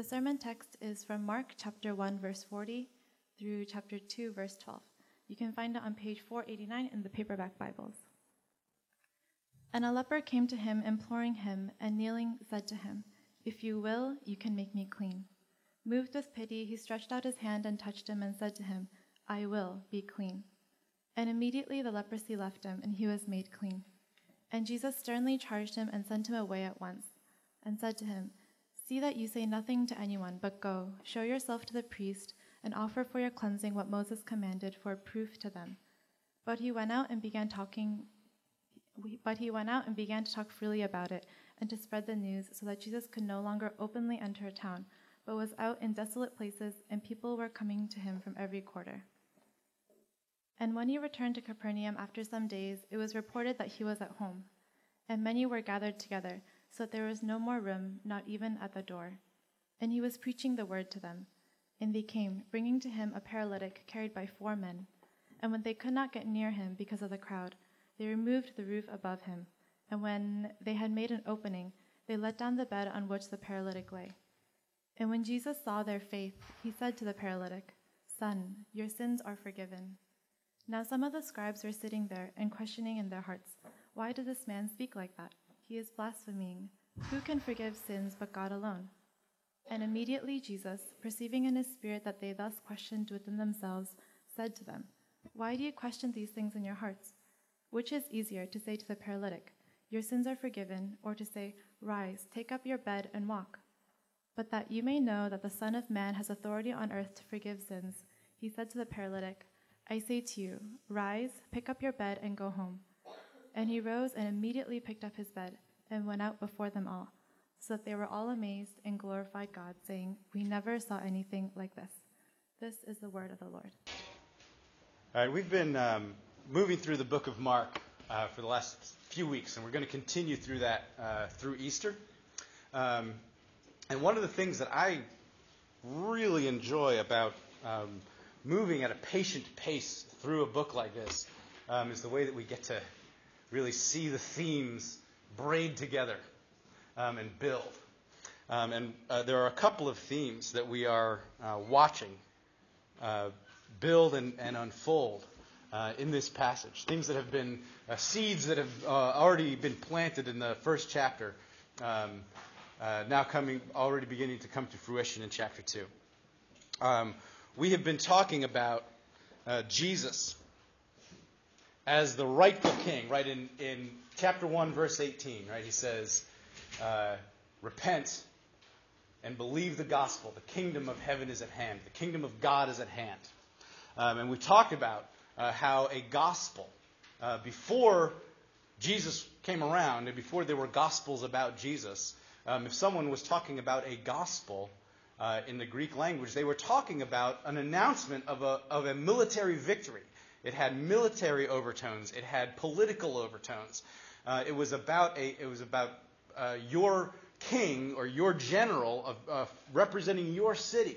The sermon text is from Mark chapter 1, verse 40 through chapter 2, verse 12. You can find it on page 489 in the paperback Bibles. And a leper came to him, imploring him, and kneeling said to him, If you will, you can make me clean. Moved with pity, he stretched out his hand and touched him, and said to him, I will be clean. And immediately the leprosy left him, and he was made clean. And Jesus sternly charged him and sent him away at once, and said to him, See that you say nothing to anyone, but go, show yourself to the priest, and offer for your cleansing what Moses commanded for proof to them. But he went out and began talking but he went out and began to talk freely about it and to spread the news so that Jesus could no longer openly enter a town, but was out in desolate places, and people were coming to him from every quarter. And when he returned to Capernaum after some days, it was reported that he was at home. And many were gathered together, so that there was no more room, not even at the door. And he was preaching the word to them. And they came, bringing to him a paralytic carried by four men. And when they could not get near him because of the crowd, they removed the roof above him. And when they had made an opening, they let down the bed on which the paralytic lay. And when Jesus saw their faith, he said to the paralytic, Son, your sins are forgiven. Now some of the scribes were sitting there and questioning in their hearts, Why did this man speak like that? He is blaspheming. Who can forgive sins but God alone? And immediately Jesus, perceiving in his spirit that they thus questioned within themselves, said to them, Why do you question these things in your hearts? Which is easier to say to the paralytic, Your sins are forgiven, or to say, Rise, take up your bed, and walk? But that you may know that the Son of Man has authority on earth to forgive sins, he said to the paralytic, I say to you, rise, pick up your bed, and go home. And he rose and immediately picked up his bed and went out before them all, so that they were all amazed and glorified God, saying, We never saw anything like this. This is the word of the Lord. All right, we've been um, moving through the book of Mark uh, for the last few weeks, and we're going to continue through that uh, through Easter. Um, and one of the things that I really enjoy about um, moving at a patient pace through a book like this um, is the way that we get to really see the themes braid together um, and build. Um, and uh, there are a couple of themes that we are uh, watching uh, build and, and unfold uh, in this passage. Things that have been uh, seeds that have uh, already been planted in the first chapter, um, now coming, already beginning to come to fruition in chapter 2. Um, we have been talking about Jesus as the rightful king, right? In, in chapter 1, verse 18, right? He says, uh, Repent and believe the gospel. The kingdom of heaven is at hand, the kingdom of God is at hand. Um, and we talked about uh, how a gospel, uh, before Jesus came around and before there were gospels about Jesus, um, if someone was talking about a gospel, uh, in the Greek language, they were talking about an announcement of a, of a military victory. It had military overtones. It had political overtones. Uh, it was about a, it was about uh, your king or your general of, uh, representing your city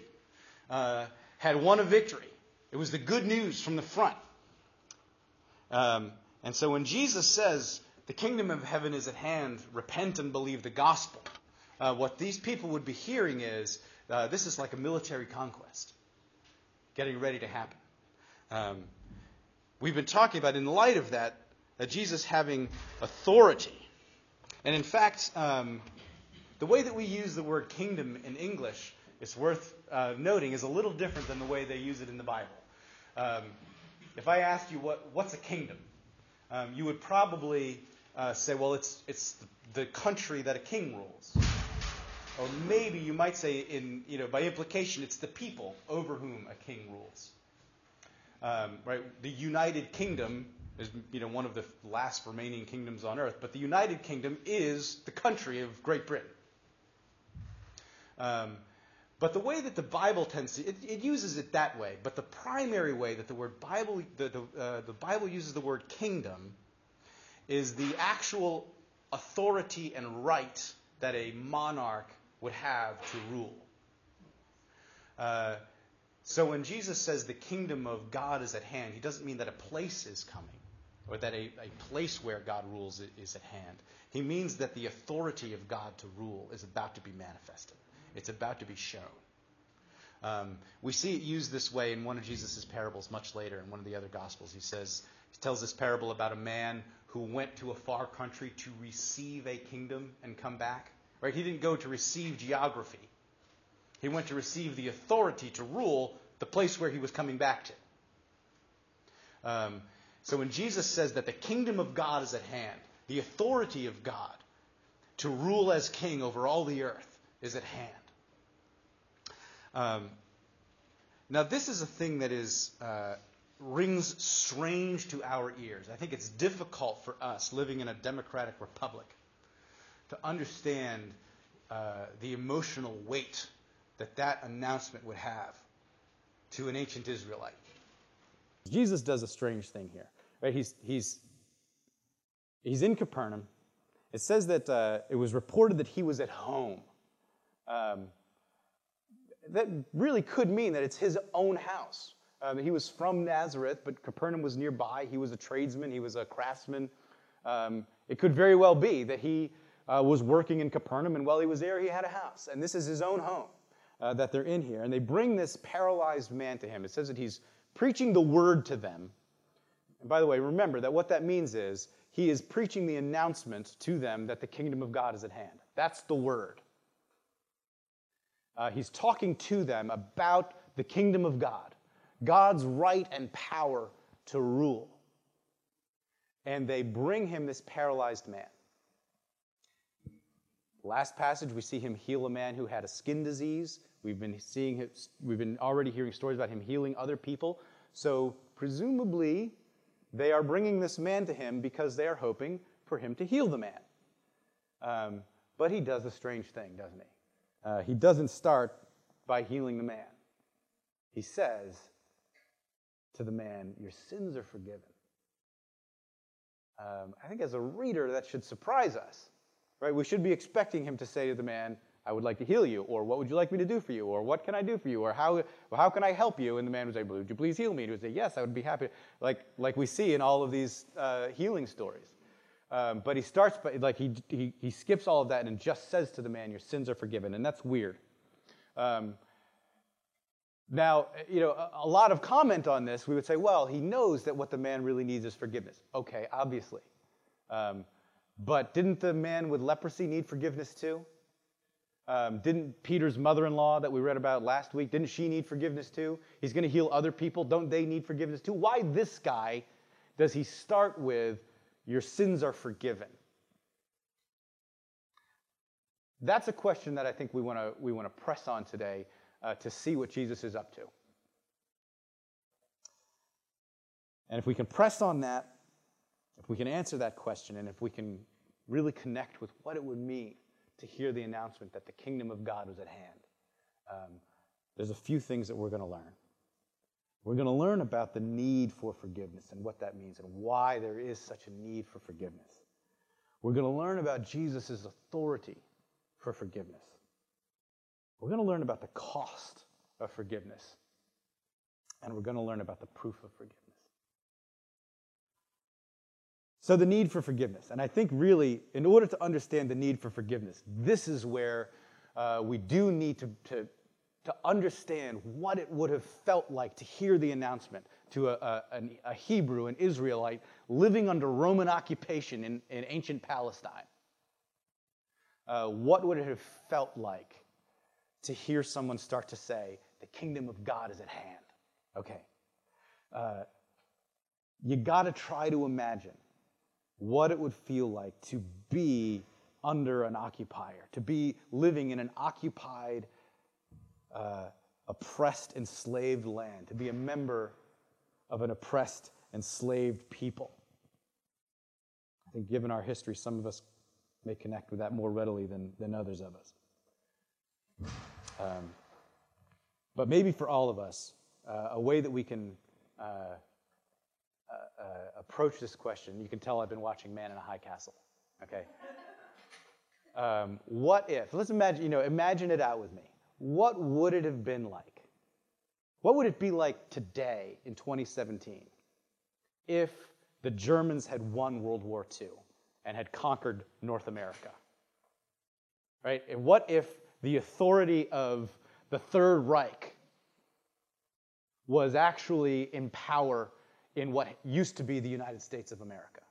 uh, had won a victory. It was the good news from the front. Um, and so when Jesus says the kingdom of heaven is at hand, repent and believe the gospel, uh, what these people would be hearing is uh, this is like a military conquest getting ready to happen. Um, we've been talking about, in light of that, that Jesus having authority. And in fact, um, the way that we use the word kingdom in English, it's worth uh, noting, is a little different than the way they use it in the Bible. Um, if I asked you what, what's a kingdom, um, you would probably uh, say, well, it's, it's the country that a king rules. Or maybe you might say, in, you know, by implication, it's the people over whom a king rules. Um, right? The United Kingdom is you know, one of the last remaining kingdoms on earth, but the United Kingdom is the country of Great Britain. Um, but the way that the Bible tends to, it, it, uses it that way, but the primary way that the word Bible, the, the, uh, the Bible uses the word kingdom is the actual authority and right that a monarch would have to rule. Uh, so when Jesus says the kingdom of God is at hand, he doesn't mean that a place is coming or that a, a place where God rules is at hand. He means that the authority of God to rule is about to be manifested. It's about to be shown. Um, we see it used this way in one of Jesus' parables much later in one of the other Gospels. He says, he tells this parable about a man who went to a far country to receive a kingdom and come back. Right? He didn't go to receive geography. He went to receive the authority to rule the place where he was coming back to. Um, so when Jesus says that the kingdom of God is at hand, the authority of God to rule as king over all the earth is at hand. Um, now, this is a thing that is uh, rings strange to our ears. I think it's difficult for us living in a democratic republic to understand uh, the emotional weight that that announcement would have to an ancient Israelite. Jesus does a strange thing here. Right? He's, he's, he's in Capernaum. It says that uh, it was reported that he was at home. Um, that really could mean that it's his own house. Um, he was from Nazareth, but Capernaum was nearby. He was a tradesman, he was a craftsman. Um, it could very well be that he uh, was working in Capernaum, and while he was there, he had a house. And this is his own home uh, that they're in here. And they bring this paralyzed man to him. It says that he's preaching the word to them. And by the way, remember that what that means is he is preaching the announcement to them that the kingdom of God is at hand. That's the word. Uh, he's talking to them about the kingdom of God, God's right and power to rule. And they bring him this paralyzed man. Last passage, we see him heal a man who had a skin disease. We've been seeing we've been already hearing stories about him healing other people. So presumably, they are bringing this man to him because they are hoping for him to heal the man. Um, but he does a strange thing, doesn't he? Uh, he doesn't start by healing the man. He says to the man, Your sins are forgiven. Um, I think as a reader, that should surprise us. Right? We should be expecting him to say to the man, I would like to heal you, or what would you like me to do for you, or what can I do for you, or how, how can I help you? And the man would say, Would you please heal me? And he would say, Yes, I would be happy. Like, like we see in all of these uh, healing stories. Um, but he starts, by, like he, he, he skips all of that and just says to the man, Your sins are forgiven. And that's weird. Um, now, you know, a, a, lot of comment on this, we would say, well, he knows that what the man really needs is forgiveness. Okay, obviously. Um, but didn't the man with leprosy need forgiveness too? Um, didn't Peter's mother in law that we read about last week, didn't she need forgiveness too? He's going to heal other people. Don't they need forgiveness too? Why this guy does he start with, your sins are forgiven? That's a question that I think we want to we want to press on today uh, to see what Jesus is up to. And if we can press on that, if we can answer that question, and if we can really connect with what it would mean to hear the announcement that the kingdom of God was at hand, um, there's a few things that we're going to learn. We're going to learn about the need for forgiveness and what that means and why there is such a need for forgiveness. We're going to learn about Jesus' authority for forgiveness. We're going to learn about the cost of forgiveness. And we're going to learn about the proof of forgiveness. So, the need for forgiveness. And I think, really, in order to understand the need for forgiveness, this is where uh, we do need to, to to understand what it would have felt like to hear the announcement to a, a, a Hebrew, an Israelite, living under Roman occupation in, in ancient Palestine. Uh, what would it have felt like to hear someone start to say, The kingdom of God is at hand? Okay. Uh, you got to try to imagine what it would feel like to be under an occupier, to be living in an occupied uh, oppressed, enslaved land, to be a member of an oppressed, enslaved people. I think, given our history, some of us may connect with that more readily than, than others of us. Um, but maybe for all of us, uh, a way that we can uh, approach this question, you can tell I've been watching Man in a High Castle, okay? Um, what if, let's imagine, you know, imagine it out with me what would it have been like? What would it be like today in 2017 if the Germans had won World War II and had conquered North America? Right? And what if the authority of the Third Reich was actually in power in what used to be the United States of America?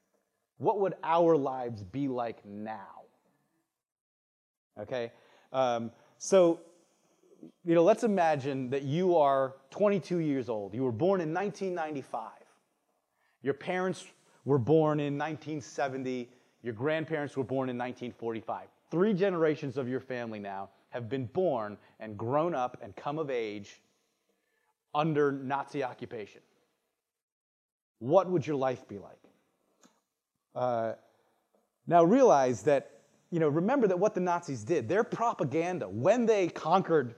What would our lives be like now? Okay? Um, so, you know, let's imagine that you are 22 years old. You were born in 1995. Your parents were born in 1970. Your grandparents were born in 1945. Three generations of your family now have been born and grown up and come of age under Nazi occupation. What would your life be like? Uh, now realize that, you know, remember that what the Nazis did, their propaganda, when they conquered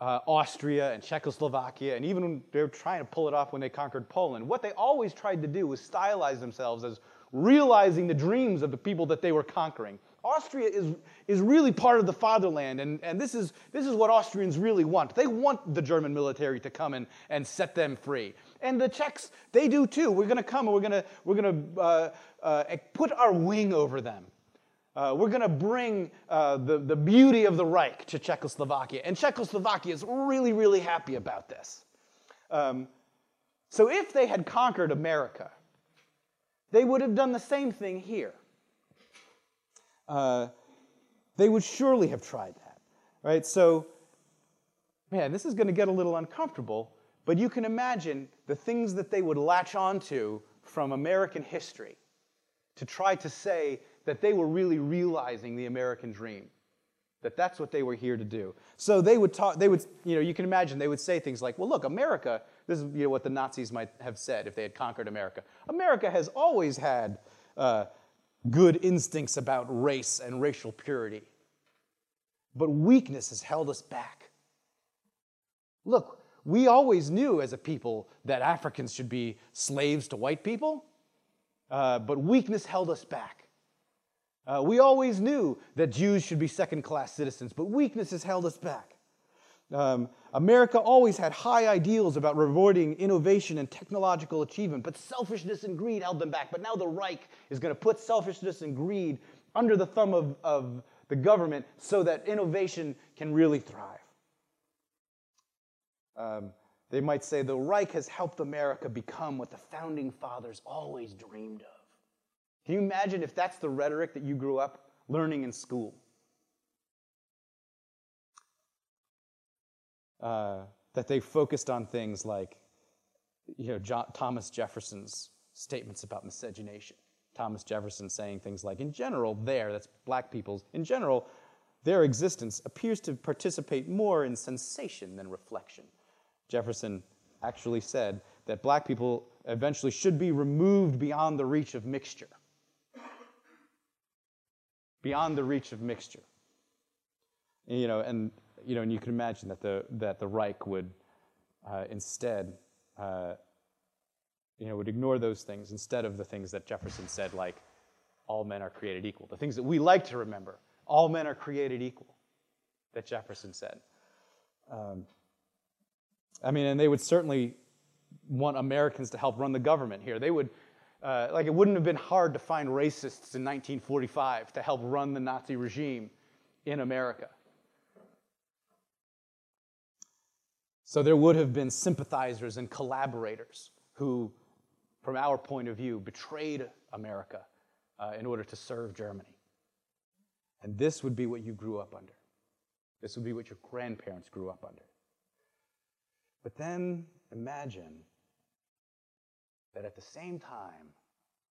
uh, Austria and Czechoslovakia, and even when they were trying to pull it off when they conquered Poland, what they always tried to do was stylize themselves as realizing the dreams of the people that they were conquering. Austria is, is really part of the fatherland, and, and this, is, this is what Austrians really want. They want the German military to come in and set them free. And the Czechs, they do too. We're going to come and we're going we're gonna, uh, uh, put our wing over them. Uh, we're going to bring uh, the, the beauty of the Reich to Czechoslovakia. And Czechoslovakia is really, really happy about this. Um, so if they had conquered America, they would have done the same thing here. Uh, they would surely have tried that, right? So, man, this is going to get a little uncomfortable, but you can imagine the things that they would latch onto from American history to try to say that they were really realizing the American dream, that that's what they were here to do. So they would talk, they would, you know, you can imagine they would say things like, well, look, America, this is you know, what the Nazis might have said if they had conquered America. America has always had uh, good instincts about race and racial purity. But weakness has held us back. Look, we always knew as a people that Africans should be slaves to white people, uh, but weakness held us back. Uh, we always knew that Jews should be second class citizens, but weakness has held us back. Um, America always had high ideals about rewarding innovation and technological achievement, but selfishness and greed held them back. But now the Reich is going to put selfishness and greed under the thumb of, of the government so that innovation can really thrive. Um, they might say the Reich has helped America become what the founding fathers always dreamed of. Can you imagine if that's the rhetoric that you grew up learning in school? Uh, that they focused on things like, you know, John, Thomas Jefferson's statements about miscegenation. Thomas Jefferson saying things like, in general, there, that's black people's, in general, their existence appears to participate more in sensation than reflection. Jefferson actually said that black people eventually should be removed beyond the reach of mixture. Beyond the reach of mixture. You know, and you know, and you can imagine that the, that the Reich would uh, instead, uh, you know, would ignore those things instead of the things that Jefferson said, like, all men are created equal. The things that we like to remember, all men are created equal, that Jefferson said. Um, I mean, and they would certainly want Americans to help run the government here. They would, uh, like, it wouldn't have been hard to find racists in 1945 to help run the Nazi regime in America. So there would have been sympathizers and collaborators who, from our point of view, betrayed America uh, in order to serve Germany. And this would be what you grew up under. This would be what your grandparents grew up under. But then imagine that at the same time,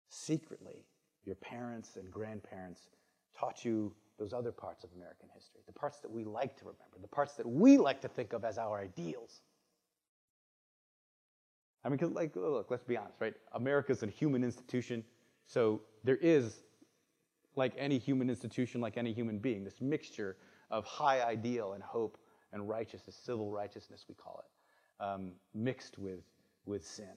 secretly, your parents and grandparents taught you those other parts of American history, the parts that we like to remember, the parts that we like to think of as our ideals. I mean, like, look, let's be honest, right? America's a human institution, so there is, like any human institution, like any human being, this mixture of high ideal and hope and righteousness, civil righteousness, we call it, um, mixed with, with sin.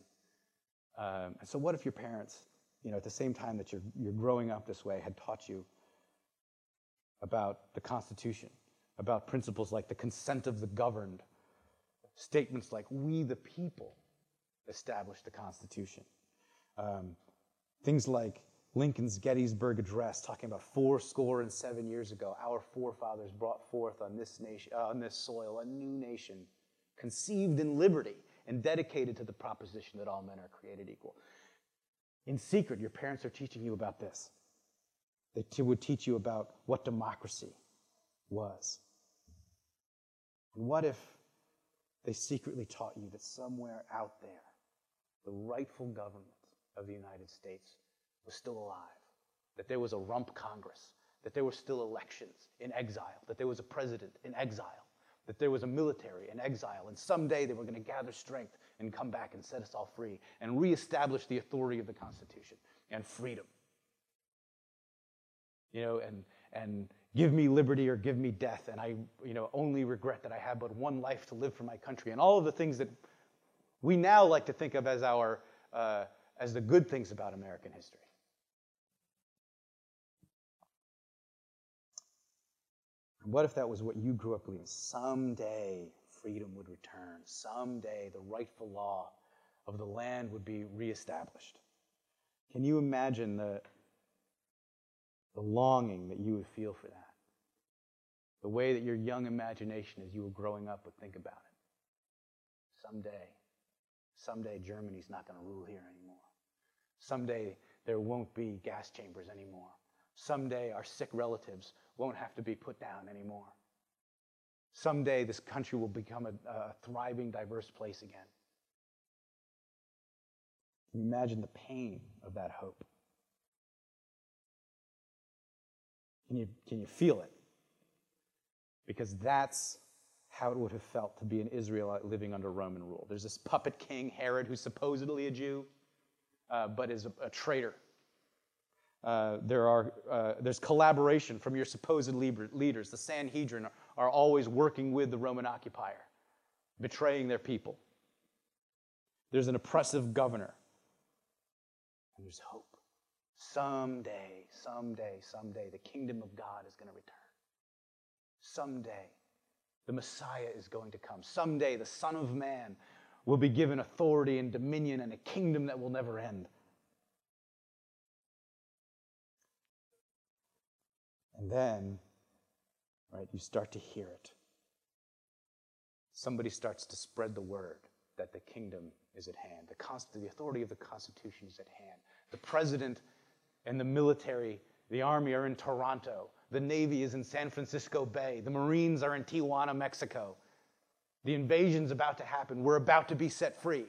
Um, and so, what if your parents, you know, at the same time that you're, you're growing up this way, had taught you about the Constitution, about principles like the consent of the governed, statements like we the people established the Constitution, um, things like Lincoln's Gettysburg Address, talking about four score and seven years ago, our forefathers brought forth on this nation, uh, on this soil, a new nation, conceived in liberty and dedicated to the proposition that all men are created equal. In secret, your parents are teaching you about this. They t- would teach you about what democracy was. And what if they secretly taught you that somewhere out there, the rightful government of the United States was still alive, that there was a rump Congress, that there were still elections in exile, that there was a president in exile, that there was a military in exile, and someday they were going to gather strength and come back and set us all free and reestablish the authority of the Constitution and freedom. You know, and, and give me liberty or give me death, and I, you know, only regret that I have but one life to live for my country, and all of the things that we now like to think of as our, uh, as the good things about American history. What if that was what you grew up believing? Someday freedom would return. Someday the rightful law of the land would be reestablished. Can you imagine the, the longing that you would feel for that? The way that your young imagination as you were growing up would think about it. Someday, someday Germany's not going to rule here anymore. Someday there won't be gas chambers anymore. Someday our sick relatives won't have to be put down anymore. Someday this country will become a, a thriving, diverse place again. Imagine the pain of that hope? Can you, can you feel it? Because that's how it would have felt to be an Israelite living under Roman rule. There's this puppet king, Herod, who's supposedly a Jew, uh, but is a, a traitor uh, there are, uh, there's collaboration from your supposed leaders. The Sanhedrin are, are always working with the Roman occupier, betraying their people. There's an oppressive governor. And there's hope. Someday, someday, someday, the kingdom of God is going to return. Someday, the Messiah is going to come. Someday, the Son of Man will be given authority and dominion and a kingdom that will never end. And then, right, you start to hear it. Somebody starts to spread the word that the kingdom is at hand. The, the authority of the Constitution is at hand. The president and the military, the army are in Toronto. The Navy is in San Francisco Bay. The Marines are in Tijuana, Mexico. The invasion's about to happen. We're about to be set free.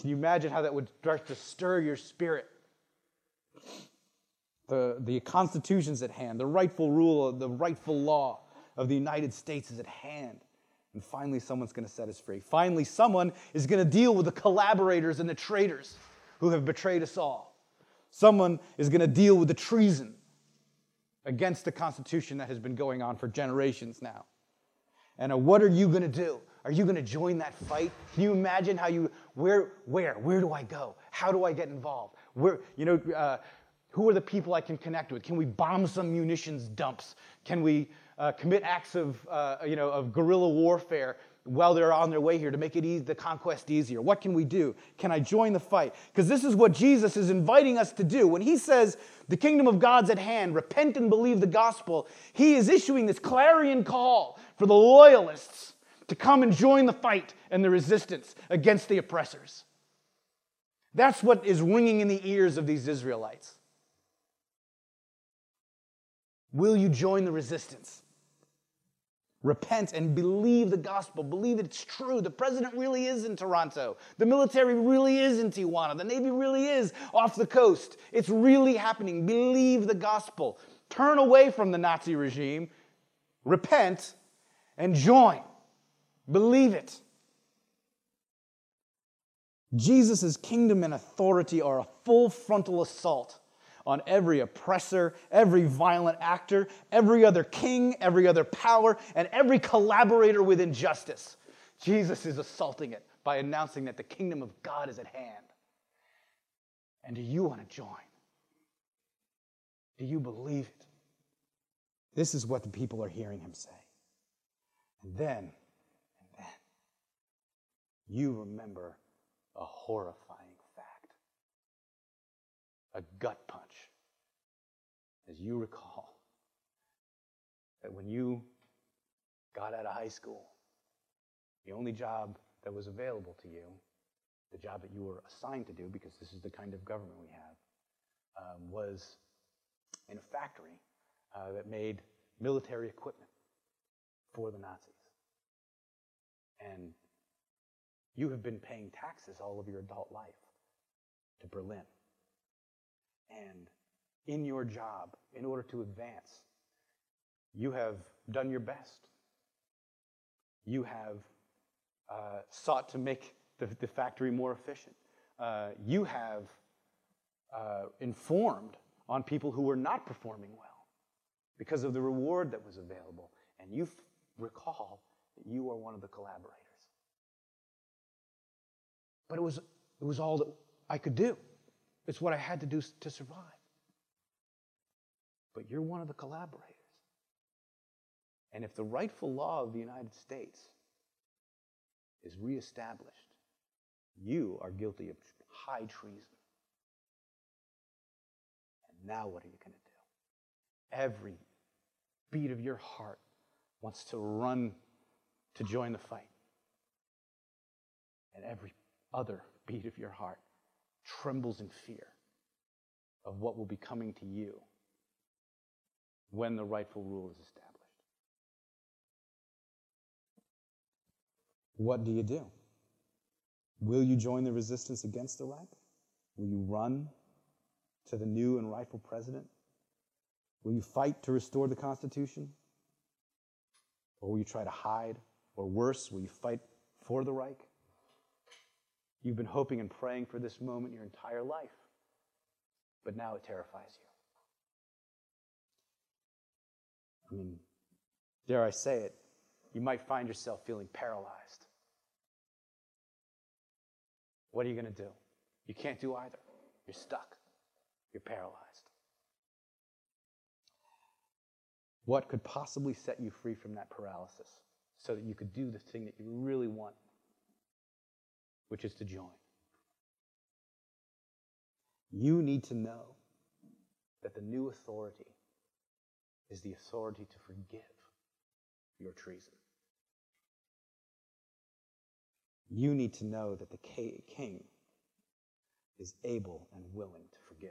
Can you imagine how that would start to stir your spirit? The, the Constitution's at hand. The rightful rule, the rightful law of the United States is at hand. And finally, someone's going to set us free. Finally, someone is going to deal with the collaborators and the traitors who have betrayed us all. Someone is going to deal with the treason against the Constitution that has been going on for generations now. And uh, what are you going to do? Are you going to join that fight? Can you imagine how you, where, where, where do I go? How do I get involved? Where, you know, uh, who are the people I can connect with? Can we bomb some munitions dumps? Can we uh, commit acts of, uh, you know, of guerrilla warfare while they're on their way here to make it easy, the conquest easier? What can we do? Can I join the fight? Because this is what Jesus is inviting us to do. When he says the kingdom of God's at hand, repent and believe the gospel, he is issuing this clarion call for the loyalists to come and join the fight and the resistance against the oppressors. That's what is ringing in the ears of these Israelites. Will you join the resistance? Repent and believe the gospel. Believe it's true. The president really is in Toronto. The military really is in Tijuana. The Navy really is off the coast. It's really happening. Believe the gospel. Turn away from the Nazi regime. Repent and join. Believe it. Jesus' kingdom and authority are a full frontal assault on every oppressor, every violent actor, every other king, every other power, and every collaborator with injustice. Jesus is assaulting it by announcing that the kingdom of God is at hand. And do you want to join? Do you believe it? This is what the people are hearing him say. And then, and then, you remember a horrifying fact, a gut punch. As you recall, that when you got out of high school, the only job that was available to you, the job that you were assigned to do, because this is the kind of government we have, um, was in a factory uh, that made military equipment for the Nazis. And you have been paying taxes all of your adult life to Berlin. And in your job, in order to advance, you have done your best. You have uh, sought to make the, the, factory more efficient. Uh, you have uh, informed on people who were not performing well because of the reward that was available. And you f- recall that you are one of the collaborators. But it was, it was all that I could do. It's what I had to do to survive. But you're one of the collaborators. And if the rightful law of the United States is reestablished, you are guilty of high treason. And now what are you going to do? Every beat of your heart wants to run to join the fight. And every other beat of your heart trembles in fear of what will be coming to you when the rightful rule is established. What do you do? Will you join the resistance against the Reich? Will you run to the new and rightful president? Will you fight to restore the Constitution? Or will you try to hide? Or worse, will you fight for the Reich? You've been hoping and praying for this moment your entire life, but now it terrifies you. I mean, dare I say it, you might find yourself feeling paralyzed. What are you going to do? You can't do either. You're stuck. You're paralyzed. What could possibly set you free from that paralysis so that you could do the thing that you really want, which is to join? You need to know that the new authority is the authority to forgive your treason. You need to know that the king is able and willing to forgive.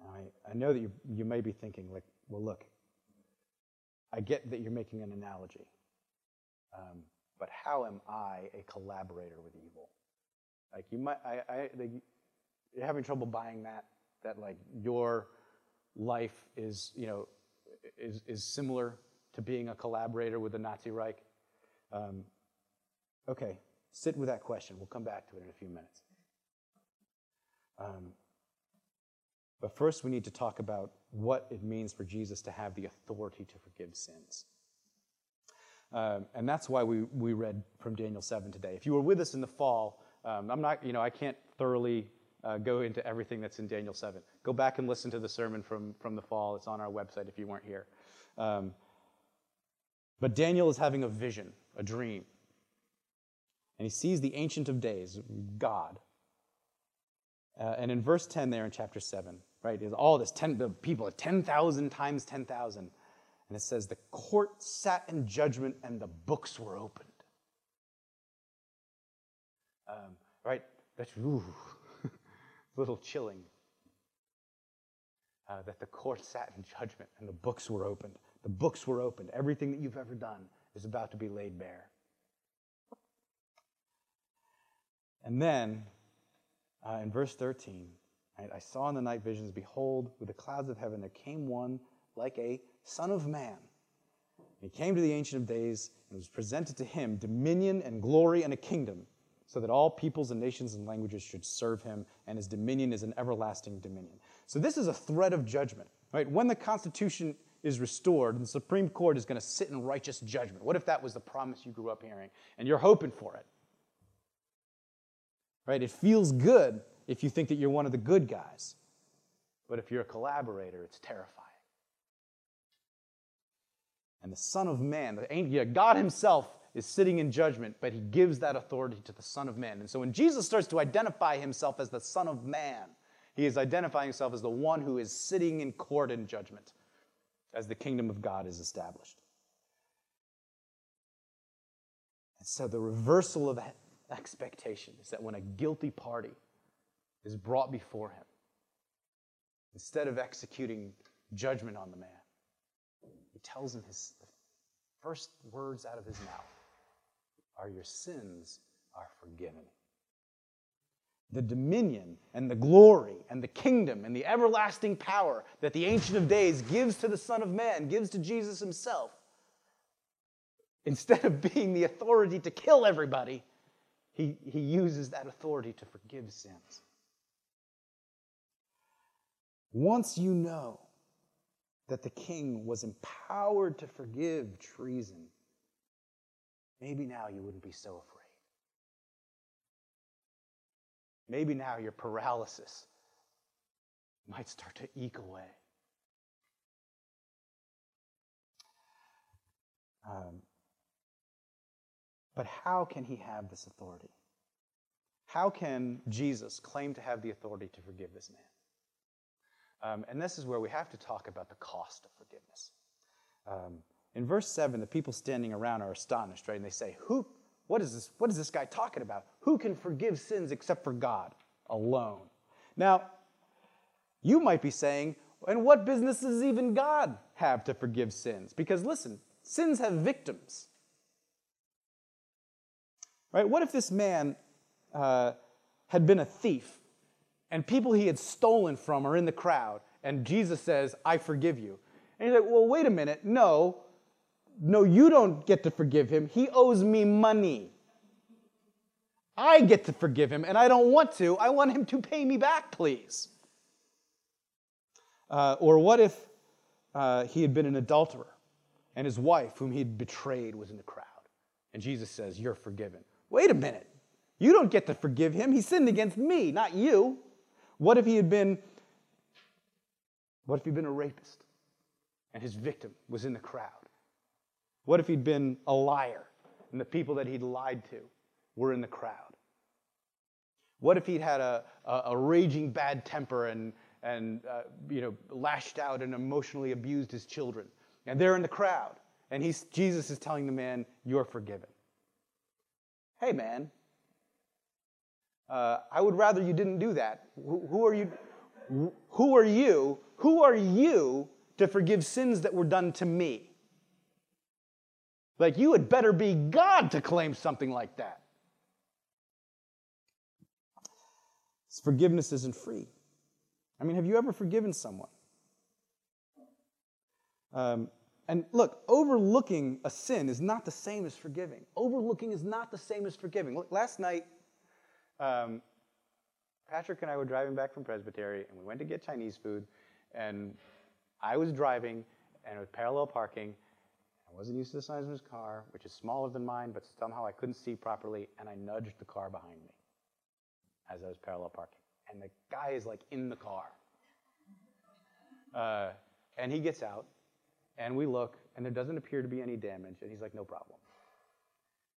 I, I know that you, you may be thinking, like, well, look, I get that you're making an analogy, um, but how am I a collaborator with evil? Like, you might, I, I, like, you're having trouble buying that, that, like, your life is, you know, is, is similar to being a collaborator with the Nazi Reich. Um, okay, sit with that question. We'll come back to it in a few minutes. Um, but first, we need to talk about what it means for Jesus to have the authority to forgive sins. Um, and that's why we, we read from Daniel 7 today. If you were with us in the fall, um, I'm not, you know, I can't thoroughly uh, go into everything that's in Daniel 7. Go back and listen to the sermon from, from the fall. It's on our website if you weren't here. Um, but Daniel is having a vision, a dream. And he sees the Ancient of Days, God, uh, and in verse 10 there in chapter 7, right, is all this 10, the people, 10,000 times 10,000. And it says, the court sat in judgment and the books were opened. Um, right? That's ooh, little chilling. Uh, that the court sat in judgment and the books were opened. The books were opened. Everything that you've ever done is about to be laid bare. And then uh, in verse 13, right, I saw in the night visions, behold, with the clouds of heaven there came one like a son of man. He came to the Ancient of Days and was presented to him dominion and glory and a kingdom, so that all peoples and nations and languages should serve him, and his dominion is an everlasting dominion. So this is a threat of judgment. Right? When the Constitution is restored, the Supreme Court is going to sit in righteous judgment. What if that was the promise you grew up hearing and you're hoping for it? Right? It feels good if you think that you're one of the good guys. But if you're a collaborator, it's terrifying. And the Son of Man, the, God Himself is sitting in judgment, but he gives that authority to the Son of Man. And so when Jesus starts to identify himself as the Son of Man, he is identifying himself as the one who is sitting in court in judgment as the kingdom of God is established. And so the reversal of that expectation is that when a guilty party is brought before him, instead of executing judgment on the man, tells him his first words out of his mouth are your sins are forgiven. The dominion and the glory and the kingdom and the everlasting power that the Ancient of Days gives to the Son of Man, gives to Jesus himself, instead of being the authority to kill everybody, he, he uses that authority to forgive sins. Once you know that the king was empowered to forgive treason, maybe now you wouldn't be so afraid. Maybe now your paralysis might start to eke away. Um, but how can he have this authority? How can Jesus claim to have the authority to forgive this man? Um, and this is where we have to talk about the cost of forgiveness. Um, in verse 7, the people standing around are astonished, right? And they say, Who, what, is this, what is this guy talking about? Who can forgive sins except for God alone? Now, you might be saying, and what business does even God have to forgive sins? Because listen, sins have victims. Right? What if this man uh, had been a thief and people he had stolen from are in the crowd, and Jesus says, I forgive you. And he's like, Well, wait a minute. No, no, you don't get to forgive him. He owes me money. I get to forgive him, and I don't want to. I want him to pay me back, please. Uh, or what if uh, he had been an adulterer and his wife, whom he had betrayed, was in the crowd? And Jesus says, You're forgiven. Wait a minute. You don't get to forgive him. He sinned against me, not you. What if he had been what if he'd been a rapist and his victim was in the crowd? What if he'd been a liar and the people that he'd lied to were in the crowd? What if he'd had a, a, a raging bad temper and, and uh, you know, lashed out and emotionally abused his children? And they're in the crowd. And he's, Jesus is telling the man, You're forgiven. Hey, man, uh, I would rather you didn't do that. Who, who are you? Who are you? Who are you to forgive sins that were done to me? Like, you had better be God to claim something like that. Forgiveness isn't free. I mean, have you ever forgiven someone? Um, and look, overlooking a sin is not the same as forgiving. Overlooking is not the same as forgiving. Look, last night, um, Patrick and I were driving back from Presbytery, and we went to get Chinese food, and I was driving, and it was parallel parking. I wasn't used to the size of his car, which is smaller than mine, but somehow I couldn't see properly, and I nudged the car behind me as I was parallel parking. And the guy is like in the car. Uh, and he gets out, and we look, and there doesn't appear to be any damage, and he's like, no problem.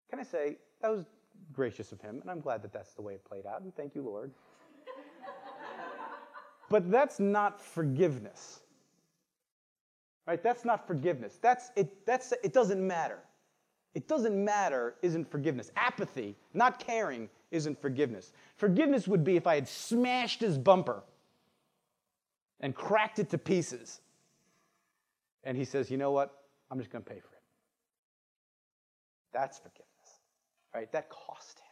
Can I say, that was gracious of him, and I'm glad that that's the way it played out, and thank you, Lord. but that's not forgiveness. Right? That's not forgiveness. That's it that's it doesn't matter. It doesn't matter isn't forgiveness. Apathy, not caring isn't forgiveness. Forgiveness would be if I had smashed his bumper and cracked it to pieces. And he says, "You know what? I'm just going to pay for it." That's forgiveness right? That cost him.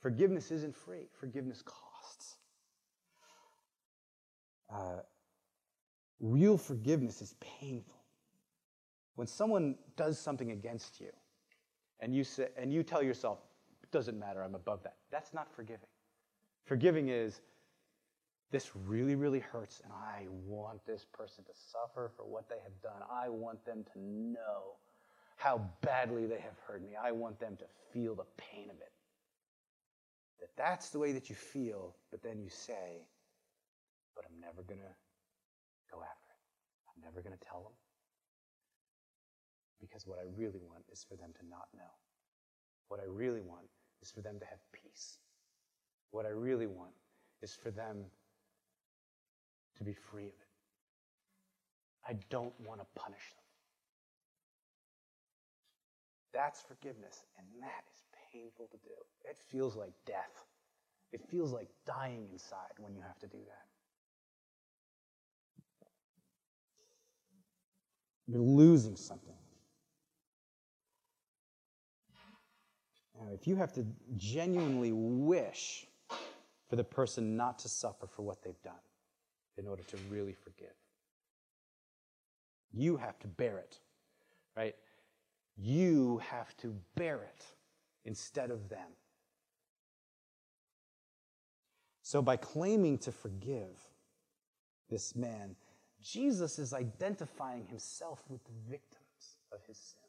Forgiveness isn't free, forgiveness costs. Uh, real forgiveness is painful. When someone does something against you and you, say, and you tell yourself, it doesn't matter, I'm above that, that's not forgiving. Forgiving is, this really, really hurts, and I want this person to suffer for what they have done. I want them to know how badly they have hurt me. I want them to feel the pain of it. That that's the way that you feel, but then you say, but I'm never going to go after it. I'm never going to tell them. because what I really want is for them to not know. What I really want is for them to have peace. What I really want is for them to be free of it. I don't want to punish them. That's forgiveness, and that is painful to do. It feels like death. It feels like dying inside when you have to do that. You're losing something. Now, if you have to genuinely wish for the person not to suffer for what they've done in order to really forgive, you have to bear it, right? You have to bear it instead of them. So, by claiming to forgive this man, Jesus is identifying himself with the victims of his sins.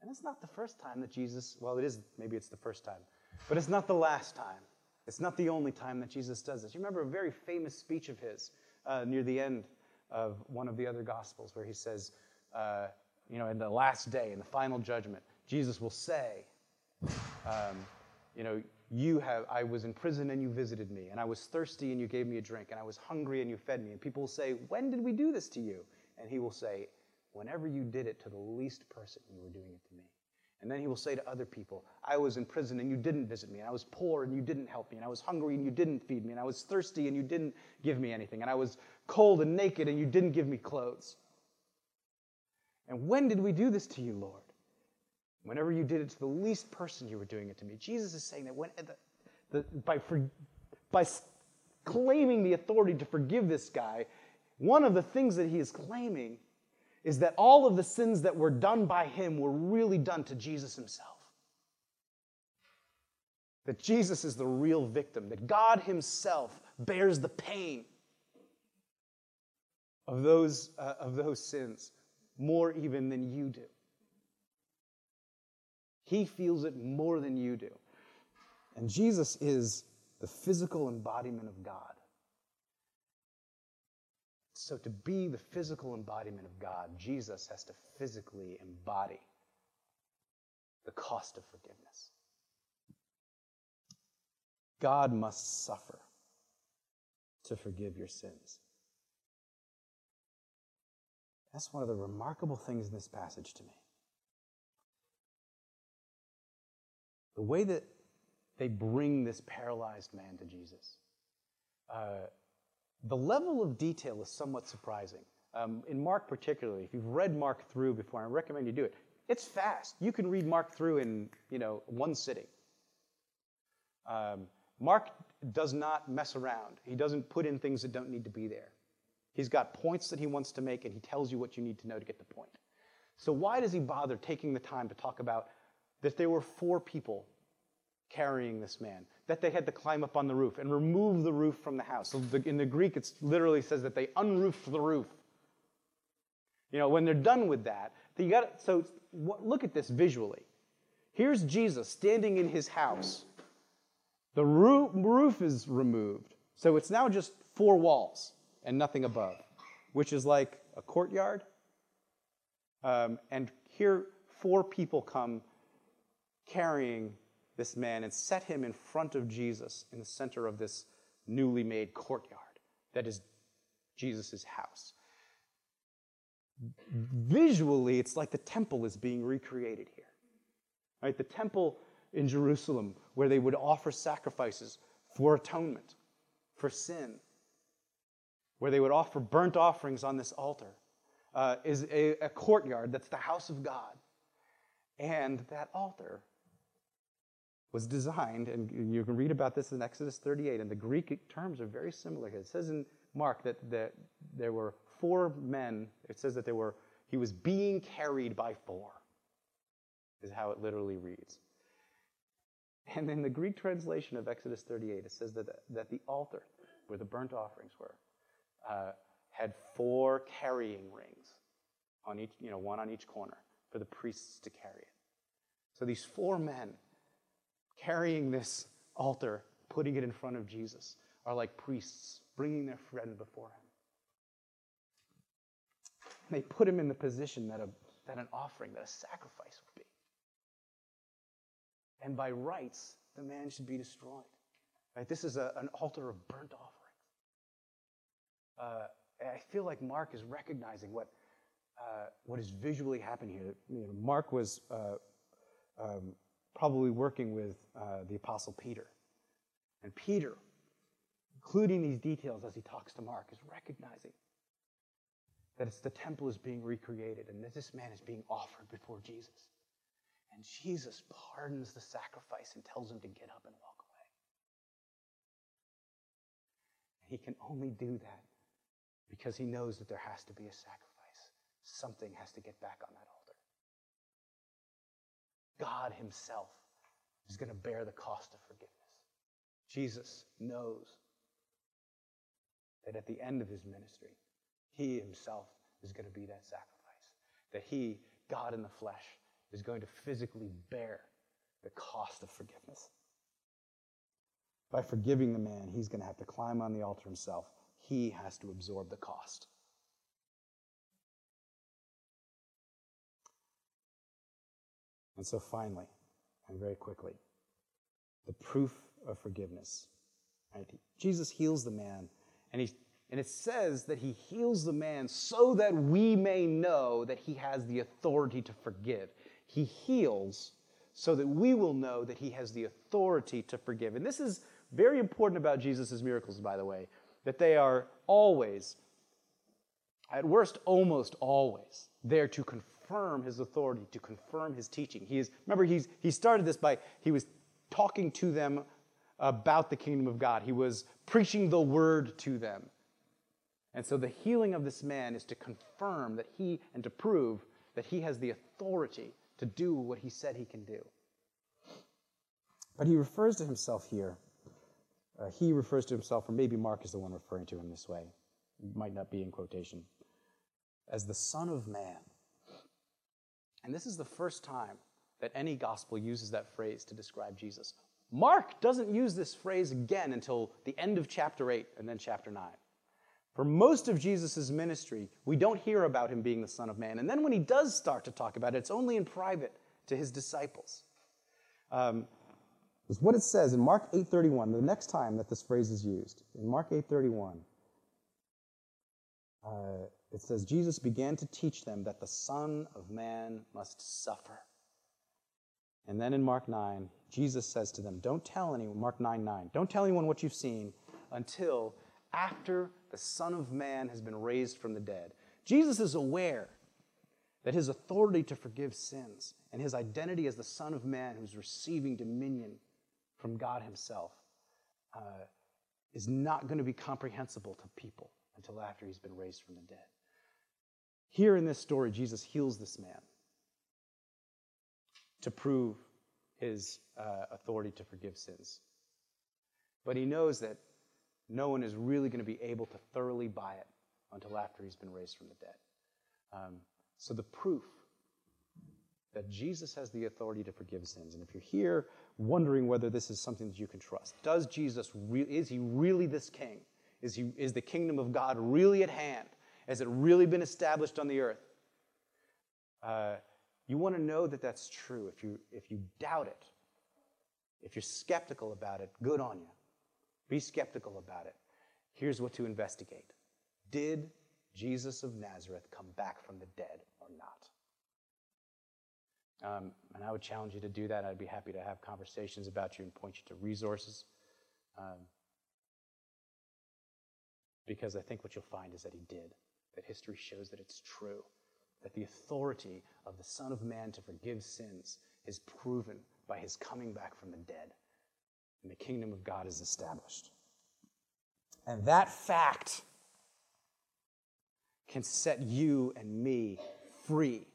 And it's not the first time that Jesus, well, it is, maybe it's the first time, but it's not the last time. It's not the only time that Jesus does this. You remember a very famous speech of his uh, near the end of one of the other Gospels where he says, uh, you know, in the last day, in the final judgment, Jesus will say, um, you know, you have, I was in prison and you visited me, and I was thirsty and you gave me a drink, and I was hungry and you fed me. And people will say, When did we do this to you? And he will say, Whenever you did it to the least person, you were doing it to me. And then he will say to other people, I was in prison and you didn't visit me, and I was poor and you didn't help me, and I was hungry and you didn't feed me, and I was thirsty and you didn't give me anything, and I was cold and naked and you didn't give me clothes. And when did we do this to you, Lord? Whenever you did it to the least person, you were doing it to me. Jesus is saying that when, the, the, by, for, by claiming the authority to forgive this guy, one of the things that he is claiming is that all of the sins that were done by him were really done to Jesus himself. That Jesus is the real victim, that God himself bears the pain of those, uh, of those sins more even than you do. He feels it more than you do. And Jesus is the physical embodiment of God. So, to be the physical embodiment of God, Jesus has to physically embody the cost of forgiveness. God must suffer to forgive your sins. That's one of the remarkable things in this passage to me. The way that they bring this paralyzed man to Jesus. Uh, the level of detail is somewhat surprising. Um, in Mark, particularly, if you've read Mark through before, I recommend you do it. It's fast. You can read Mark through in you know one sitting. Um, Mark does not mess around. He doesn't put in things that don't need to be there. He's got points that he wants to make, and he tells you what you need to know to get the point. So why does he bother taking the time to talk about that there were four people carrying this man, that they had to climb up on the roof and remove the roof from the house. So the, in the Greek, it literally says that they unroofed the roof. You know, when they're done with that, you got so look at this visually. Here's Jesus standing in his house. The roof, roof is removed, so it's now just four walls and nothing above, which is like a courtyard. Um, and here, four people come carrying this man and set him in front of Jesus in the center of this newly made courtyard that is Jesus' house. Visually, it's like the temple is being recreated here. Right? The temple in Jerusalem, where they would offer sacrifices for atonement, for sin, where they would offer burnt offerings on this altar, uh, is a, a courtyard that's the house of God. And that altar was designed, and you can read about this in Exodus 38, and the Greek terms are very similar here. It says in Mark that, that there were four men, it says that there were, he was being carried by four, is how it literally reads. And in the Greek translation of Exodus 38, it says that, that the altar where the burnt offerings were uh, had four carrying rings on each, you know, one on each corner for the priests to carry it. So these four men carrying this altar, putting it in front of Jesus, are like priests bringing their friend before him. they put him in the position that, a, that an offering, that a sacrifice would be. And by rights, the man should be destroyed. Right? This is a, an altar of burnt offerings. Uh, I feel like Mark is recognizing what, uh, what is visually happening here. You know, Mark was uh, um, probably working with uh, the Apostle Peter. And Peter, including these details as he talks to Mark, is recognizing that it's the temple is being recreated and that this man is being offered before Jesus. And Jesus pardons the sacrifice and tells him to get up and walk away. He can only do that because he knows that there has to be a sacrifice. Something has to get back on that altar. God Himself is going to bear the cost of forgiveness. Jesus knows that at the end of His ministry, He Himself is going to be that sacrifice. That He, God in the flesh, is going to physically bear the cost of forgiveness. By forgiving the man, he's going to have to climb on the altar himself. He has to absorb the cost. And so, finally, and very quickly, the proof of forgiveness. Right? Jesus heals the man, and, he, and it says that he heals the man so that we may know that he has the authority to forgive. He heals so that we will know that he has the authority to forgive. And this is very important about Jesus' miracles, by the way, that they are always, at worst, almost always, there to confirm his authority, to confirm his teaching. He is, remember, he's, he started this by, he was talking to them about the kingdom of God. He was preaching the word to them. And so the healing of this man is to confirm that he, and to prove that he has the authority to do what he said he can do. But he refers to himself here. Uh, he refers to himself, or maybe Mark is the one referring to him this way. Might not be in quotation. As the Son of Man. And this is the first time that any gospel uses that phrase to describe Jesus. Mark doesn't use this phrase again until the end of chapter 8 and then chapter 9. For most of Jesus' ministry, we don't hear about him being the Son of Man. And then when he does start to talk about it, it's only in private to his disciples. Um, is what it says in Mark 8:31, the next time that this phrase is used. In Mark 8:31, uh, it says, Jesus began to teach them that the Son of Man must suffer. And then in Mark 9, Jesus says to them, Don't tell anyone, Mark 9 9, don't tell anyone what you've seen until after the Son of Man has been raised from the dead. Jesus is aware that his authority to forgive sins and his identity as the Son of Man who's receiving dominion from God himself uh, is not going to be comprehensible to people until after he's been raised from the dead. Here in this story, Jesus heals this man to prove his uh, authority to forgive sins. But he knows that no one is really going to be able to thoroughly buy it until after he's been raised from the dead. Um, so the proof that Jesus has the authority to forgive sins, and if you're here wondering whether this is something that you can trust, does Jesus re- is he really this king? Is he is the kingdom of God really at hand? Has it really been established on the earth? Uh, you want to know that that's true. If you if you doubt it, if you're skeptical about it, good on you. Be skeptical about it. Here's what to investigate Did Jesus of Nazareth come back from the dead or not? Um, and I would challenge you to do that. I'd be happy to have conversations about you and point you to resources. Um, because I think what you'll find is that he did, that history shows that it's true, that the authority of the Son of Man to forgive sins is proven by his coming back from the dead and the kingdom of God is established. And that fact can set you and me free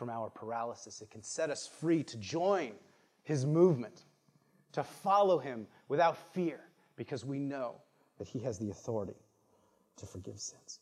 from our paralysis. It can set us free to join his movement, to follow him without fear, because we know that he has the authority to forgive sins.